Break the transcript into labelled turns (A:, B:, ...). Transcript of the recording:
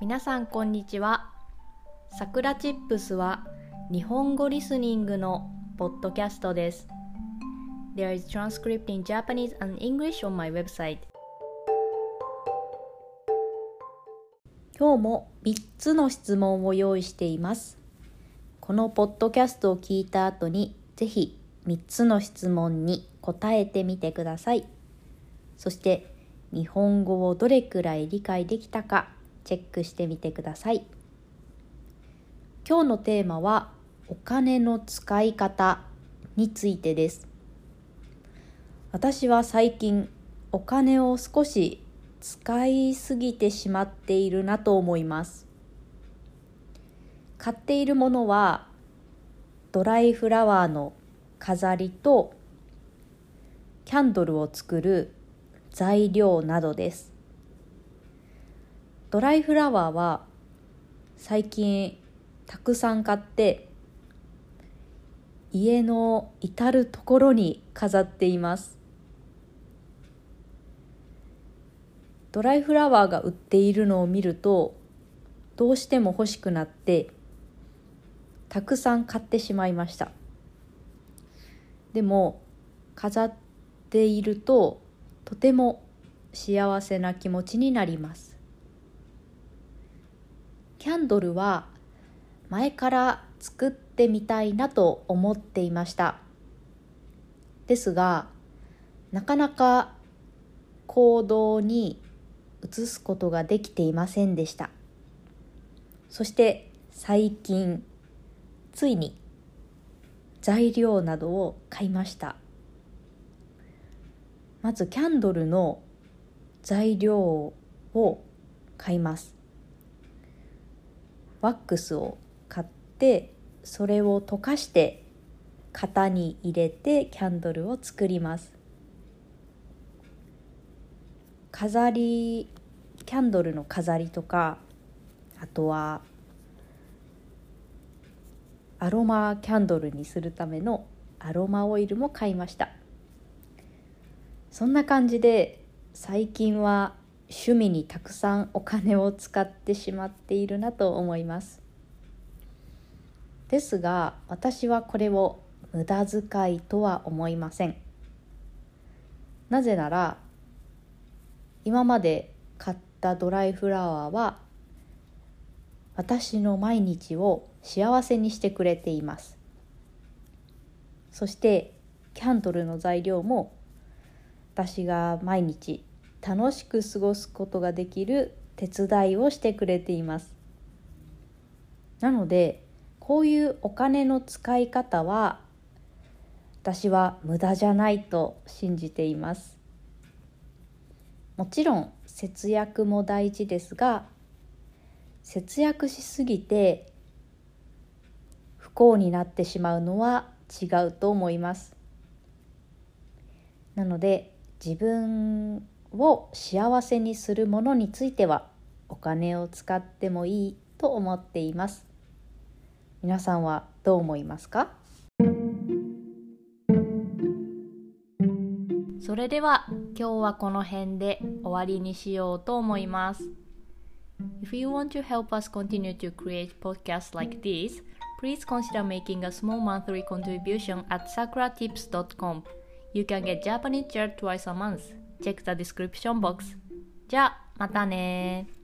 A: 皆さんこんにちは。さくらチップスは日本語リスニングのポッドキャストです。There is transcript in Japanese and English on my website. 今日も3つの質問を用意しています。このポッドキャストを聞いた後にぜひ3つの質問に答えてみてください。そして日本語をどれくらい理解できたかチェックしてみてください。今日のテーマはお金の使い方についてです。私は最近お金を少し使いすぎてしまっているなと思います。買っているものはドライフラワーの飾りとキャンドルを作る材料などです。ドライフラワーは最近たくさん買って家の至る所に飾っています。ドライフラワーが売っているのを見るとどうしても欲しくなってたくさん買ってしまいました。でも飾っているととても幸せな気持ちになります。キャンドルは前から作ってみたいなと思っていました。ですがなかなか行動に移すことができていませんでした。そして最近ついに材料などを買いました。まずキャンドルの材料を買います。ワックスを買ってそれを溶かして型に入れてキャンドルを作ります。飾りキャンドルの飾りとかあとはアロマキャンドルにするためのアロマオイルも買いました。そんな感じで最近は趣味にたくさんお金を使ってしまっているなと思います。ですが私はこれを無駄遣いとは思いません。なぜなら今まで買ったドライフラワーは私の毎日を幸せにしてくれています。そしてキャンドルの材料も私が毎日楽しく過ごすことができる手伝いをしてくれています。なのでこういうお金の使い方は私は無駄じゃないと信じています。もちろん節約も大事ですが節約しすぎて不幸になってしまうのは違うと思います。なので自分を幸せにするものについてはお金を使ってもいいと思っています皆さんはどう思いますかそれでは今日はこの辺で終わりにしようと思います If you want to help us continue to create podcasts like this, please consider making a small monthly contribution at sakuratips.com. You can get Japanese chair twice a month. チェックザディスクリプションボックス。じゃあ、またね。